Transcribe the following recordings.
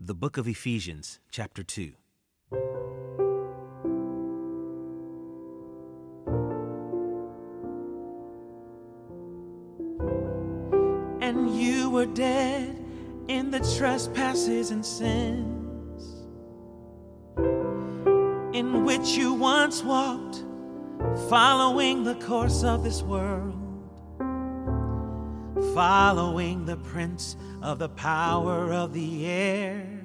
The Book of Ephesians, chapter 2. And you were dead in the trespasses and sins in which you once walked, following the course of this world, following the prince of the power of the air,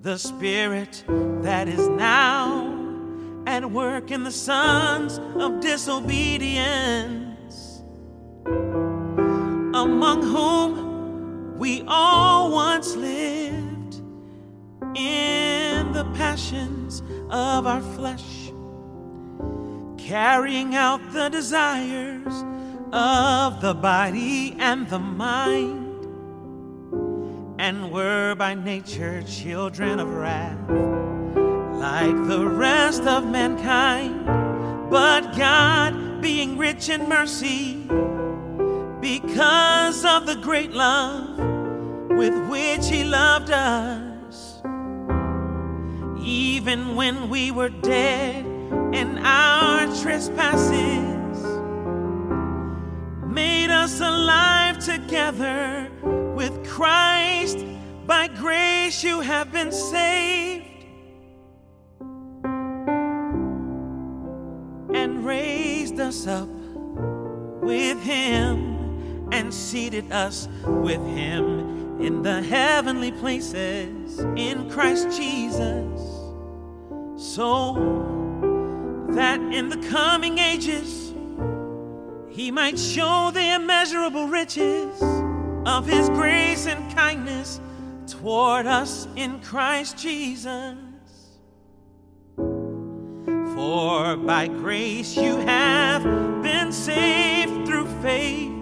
the spirit that is now at work in the sons of disobedience, among whom we all once lived in the passions of our flesh, carrying out the desires of the body and the mind and were by nature children of wrath, like the rest of mankind. But God, being rich in mercy, because of the great love with which He loved us, even when we were dead in our trespasses, made us alive together with Christ. By grace you have been saved and raised us up with Him and seated us with Him in the heavenly places in Christ Jesus. So that in the coming ages He might show the immeasurable riches of his grace and kindness toward us in Christ Jesus. For by grace you have been saved through faith.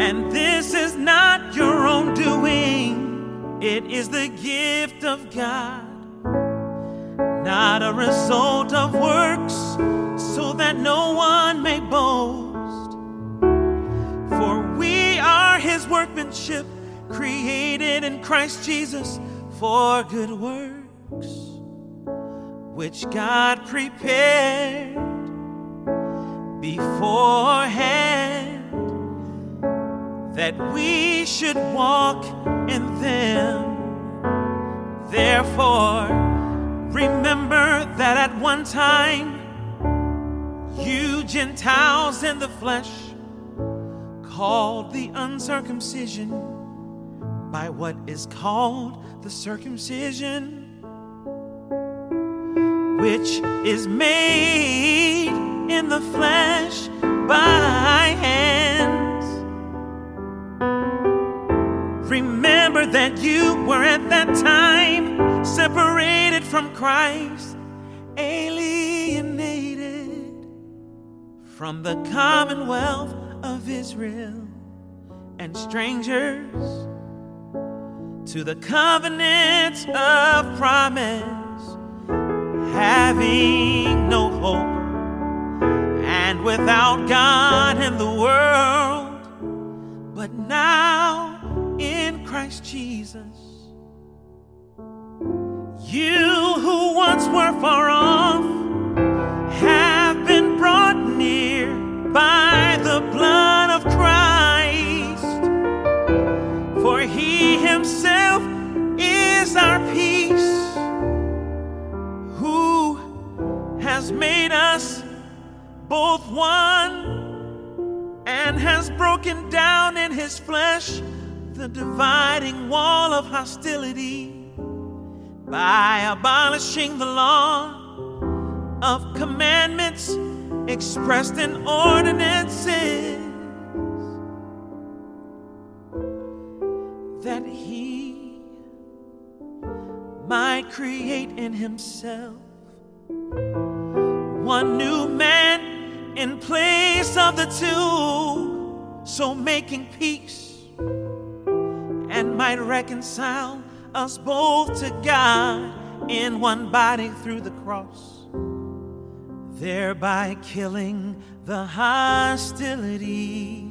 And this is not your own doing, it is the gift of God, not a result of works, that no one may boast. For we are his workmanship, created in Christ Jesus for good works, which God prepared beforehand that we should walk in them. Therefore, remember that at one time, you Gentiles in the flesh, called the uncircumcision by what is called the circumcision, which is made in the flesh by hands. Remember that you were at that time separated from Christ, from the commonwealth of Israel and strangers to the covenant of promise, having no hope and without God in the world, but now in Christ Jesus. You who once were far off himself is our peace, who has made us both one and has broken down in his flesh the dividing wall of hostility by abolishing the law of commandments expressed in ordinances, create in himself one new man in place of the two, so making peace and might reconcile us both to God in one body through the cross thereby killing the hostility.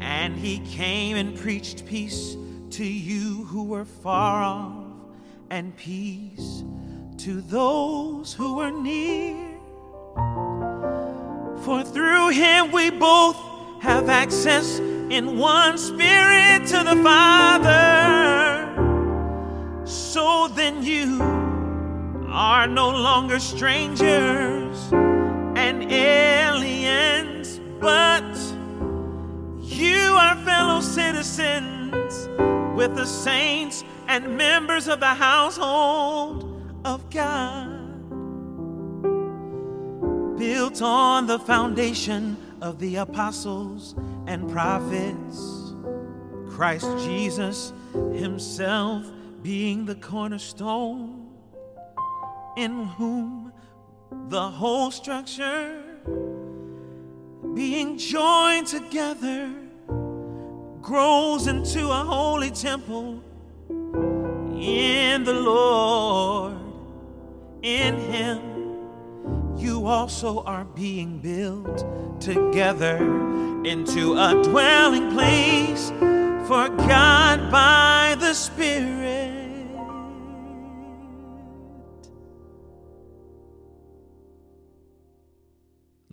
And he came and preached peace to you who were far off, and peace to those who were near. For through him we both have access in one spirit to the Father. So then you are no longer strangers with the saints and members of the household of God. Built on the foundation of the apostles and prophets, Christ Jesus Himself being the cornerstone, in whom the whole structure being joined together grows into a holy temple in the Lord. In Him, you also are being built together into a dwelling place